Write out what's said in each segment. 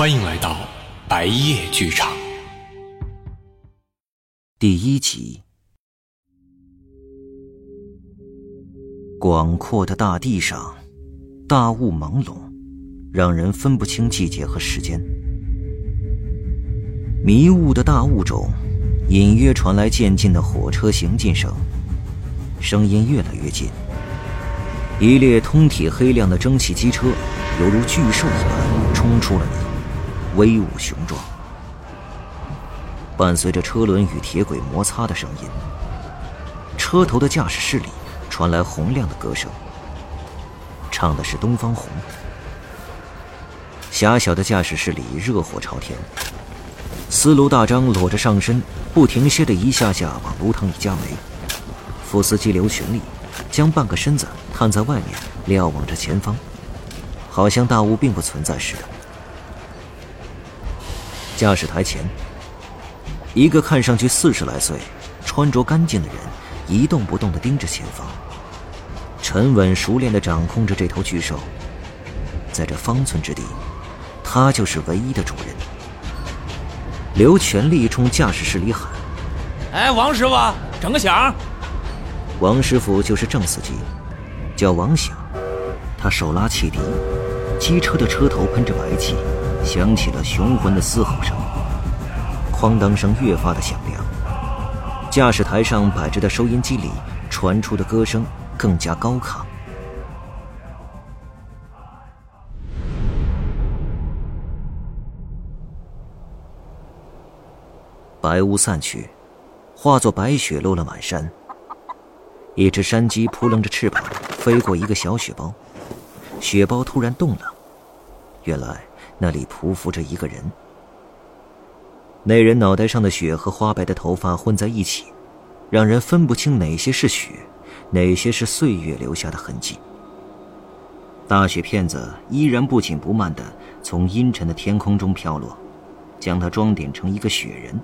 欢迎来到白夜剧场。第一集。广阔的大地上，大雾朦胧，让人分不清季节和时间。迷雾的大雾中，隐约传来渐近的火车行进声，声音越来越近。一列通体黑亮的蒸汽机车，犹如巨兽一般冲出了你，威武雄壮。伴随着车轮与铁轨摩擦的声音，车头的驾驶室里。传来洪亮的歌声，唱的是《东方红》。狭小的驾驶室里热火朝天，司炉大张裸着上身，不停歇的一下下往炉膛里加煤。副司机刘群力将半个身子探在外面，瞭望着前方，好像大雾并不存在似的。驾驶台前，一个看上去四十来岁、穿着干净的人一动不动的盯着前方。沉稳熟练地掌控着这头巨兽，在这方寸之地，他就是唯一的主人。刘全力冲驾驶室里喊：“哎，王师傅，整个响！”王师傅就是郑司机，叫王响。他手拉汽笛，机车的车头喷着白气，响起了雄浑的嘶吼声。哐当声越发的响亮，驾驶台上摆着的收音机里传出的歌声。更加高亢。白雾散去，化作白雪落了满山。一只山鸡扑棱着翅膀飞过一个小雪包，雪包突然动了，原来那里匍匐着一个人。那人脑袋上的雪和花白的头发混在一起，让人分不清哪些是雪。哪些是岁月留下的痕迹？大雪片子依然不紧不慢地从阴沉的天空中飘落，将他装点成一个雪人。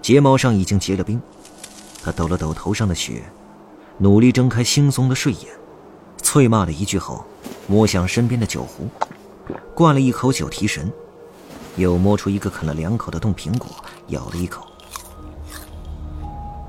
睫毛上已经结了冰，他抖了抖头上的雪，努力睁开惺忪的睡眼，啐骂了一句后，摸向身边的酒壶，灌了一口酒提神，又摸出一个啃了两口的冻苹果，咬了一口。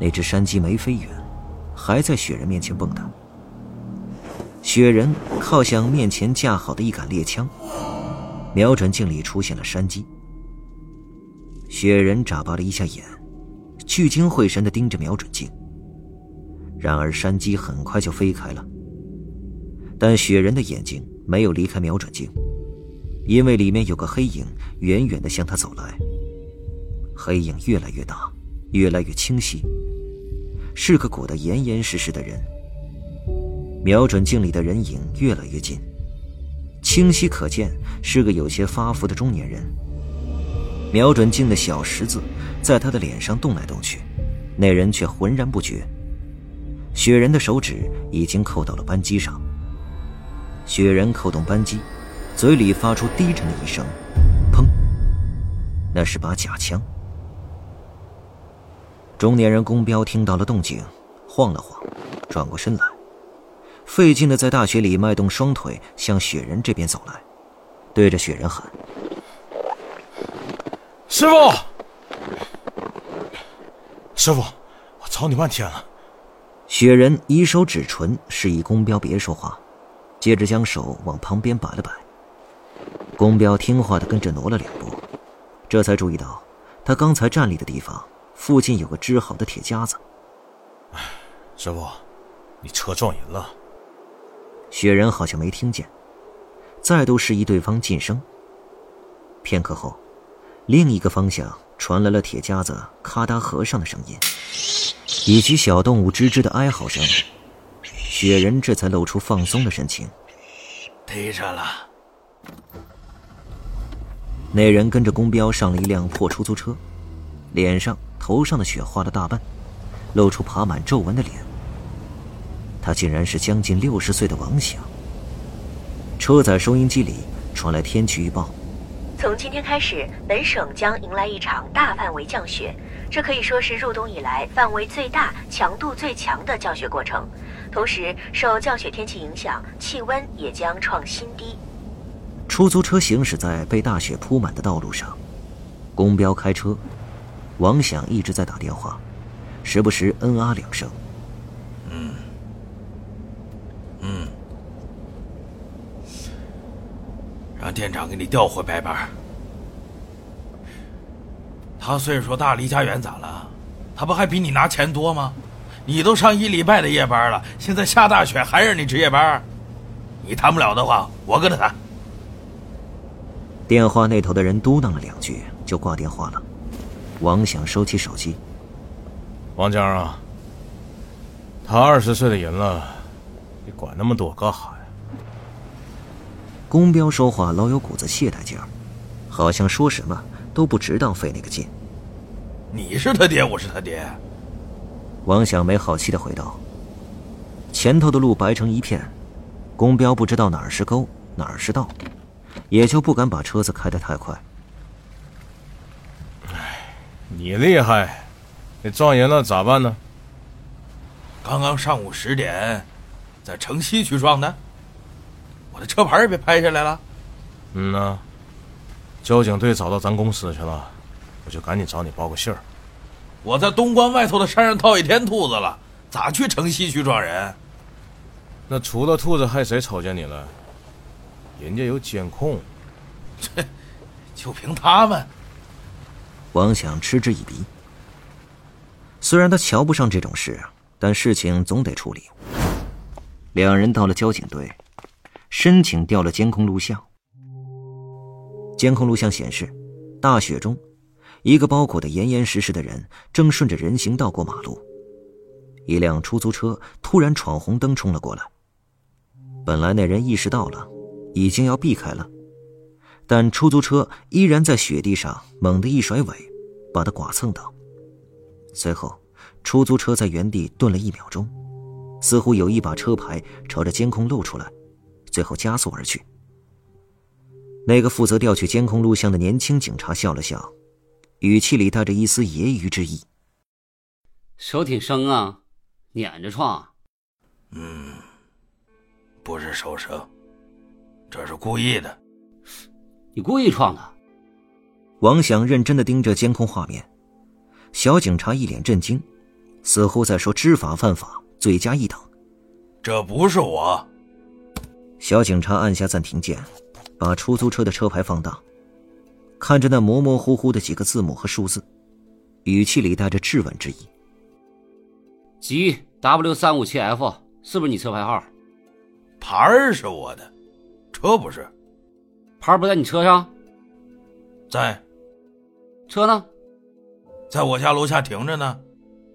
那只山鸡没飞远。还在雪人面前蹦跶。雪人靠向面前架好的一杆猎枪，瞄准镜里出现了山鸡。雪人眨巴了一下眼，聚精会神的盯着瞄准镜。然而山鸡很快就飞开了，但雪人的眼睛没有离开瞄准镜，因为里面有个黑影远远的向他走来。黑影越来越大，越来越清晰。是个裹得严严实实的人。瞄准镜里的人影越来越近，清晰可见是个有些发福的中年人。瞄准镜的小十字在他的脸上动来动去，那人却浑然不觉。雪人的手指已经扣到了扳机上。雪人扣动扳机，嘴里发出低沉的一声“砰”，那是把假枪。中年人公彪听到了动静，晃了晃，转过身来，费劲的在大雪里迈动双腿向雪人这边走来，对着雪人喊：“师傅，师傅，我找你半天了。”雪人以手指唇示意公彪别说话，接着将手往旁边摆了摆。公彪听话的跟着挪了两步，这才注意到他刚才站立的地方。附近有个支好的铁夹子。哎，师傅，你车撞人了。雪人好像没听见，再度示意对方噤声。片刻后，另一个方向传来了铁夹子咔嗒合上的声音，以及小动物吱吱的哀嚎声。雪人这才露出放松的神情。逮着了。那人跟着公标上了一辆破出租车，脸上。头上的雪化了大半，露出爬满皱纹的脸。他竟然是将近六十岁的王响。车载收音机里传来天气预报：从今天开始，本省将迎来一场大范围降雪，这可以说是入冬以来范围最大、强度最强的降雪过程。同时，受降雪天气影响，气温也将创新低。出租车行驶在被大雪铺满的道路上，公彪开车，王想一直在打电话，时不时嗯啊两声。嗯，嗯，让店长给你调回白班。他岁数大，离家远，咋了？他不还比你拿钱多吗？你都上一礼拜的夜班了，现在下大雪还让你值夜班？你谈不了的话，我跟他谈。电话那头的人嘟囔了两句，就挂电话了。王想收起手机。王江啊，他二十岁的人了，你管那么多干哈呀？公彪说话老有股子懈怠劲儿，好像说什么都不值当费那个劲。你是他爹，我是他爹。王想没好气的回道：“前头的路白成一片，公彪不知道哪儿是沟，哪儿是道，也就不敢把车子开得太快。”哎，你厉害，你撞人了咋办呢？刚刚上午十点，在城西区撞的，我的车牌也被拍下来了。嗯呐，交警队找到咱公司去了，我就赶紧找你报个信儿。我在东关外头的山上套一天兔子了，咋去城西区撞人？那除了兔子，还谁瞅见你了？人家有监控。这，就凭他们？王想嗤之以鼻。虽然他瞧不上这种事，但事情总得处理。两人到了交警队，申请调了监控录像。监控录像显示，大雪中。一个包裹的严严实实的人正顺着人行道过马路，一辆出租车突然闯红灯冲了过来。本来那人意识到了，已经要避开了，但出租车依然在雪地上猛地一甩尾，把他剐蹭到。随后，出租车在原地顿了一秒钟，似乎有意把车牌朝着监控露出来，最后加速而去。那个负责调取监控录像的年轻警察笑了笑。语气里带着一丝揶揄之意。手挺生啊，撵着撞。嗯，不是手生，这是故意的。你故意撞的？王想认真的盯着监控画面，小警察一脸震惊，似乎在说知法犯法，罪加一等。这不是我。小警察按下暂停键，把出租车的车牌放大。看着那模模糊糊的几个字母和数字，语气里带着质问之意。G W 三五七 F 是不是你车牌号？牌是我的，车不是。牌不在你车上？在。车呢？在我家楼下停着呢。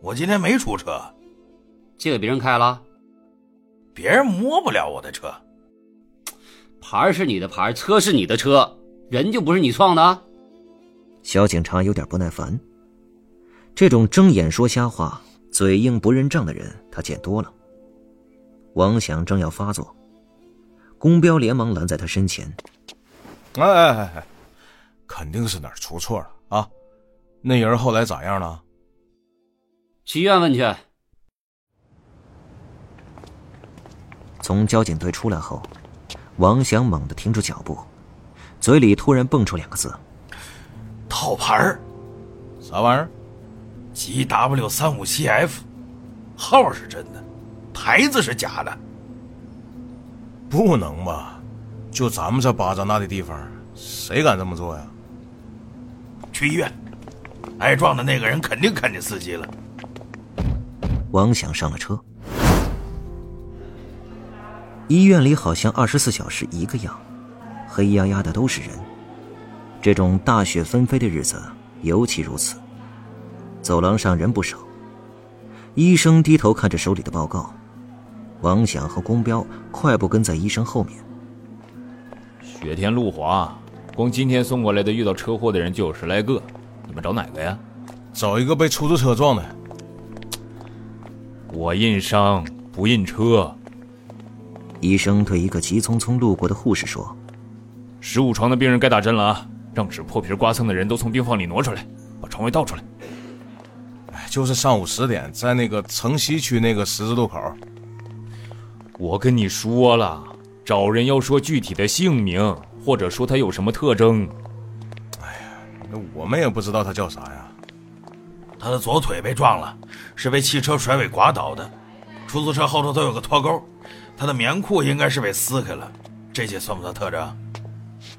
我今天没出车。借给别人开了？别人摸不了我的车。牌是你的牌，车是你的车。人就不是你撞的？小警察有点不耐烦。这种睁眼说瞎话、嘴硬不认账的人，他见多了。王想正要发作，公彪连忙拦在他身前：“哎哎哎哎，肯定是哪儿出错了啊！那人后来咋样了？去医院问去。”从交警队出来后，王翔猛地停住脚步。嘴里突然蹦出两个字：“套牌儿，啥玩意儿？G W 三五七 F，号是真的，牌子是假的。不能吧？就咱们这巴掌大的地方，谁敢这么做呀？去医院，挨撞的那个人肯定看见司机了。”王想上了车。医院里好像二十四小时一个样。黑压压的都是人，这种大雪纷飞的日子尤其如此。走廊上人不少，医生低头看着手里的报告，王响和宫彪快步跟在医生后面。雪天路滑，光今天送过来的遇到车祸的人就有十来个，你们找哪个呀？找一个被出租车撞的。我印伤不印车。医生对一个急匆匆路过的护士说。十五床的病人该打针了啊！让纸破皮刮蹭的人都从病房里挪出来，把床位倒出来。哎，就是上午十点，在那个城西区那个十字路口。我跟你说了，找人要说具体的姓名，或者说他有什么特征。哎呀那我们也不知道他叫啥呀。他的左腿被撞了，是被汽车甩尾刮倒的。出租车后头都有个脱钩，他的棉裤应该是被撕开了。这些算不算特征？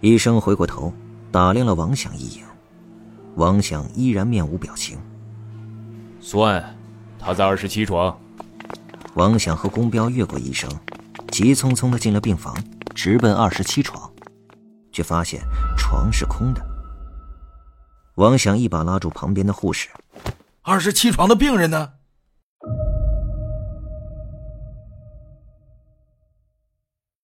医生回过头打量了王想一眼，王想依然面无表情。算，他在二十七床。王想和宫彪越过医生，急匆匆的进了病房，直奔二十七床，却发现床是空的。王想一把拉住旁边的护士：“二十七床的病人呢？”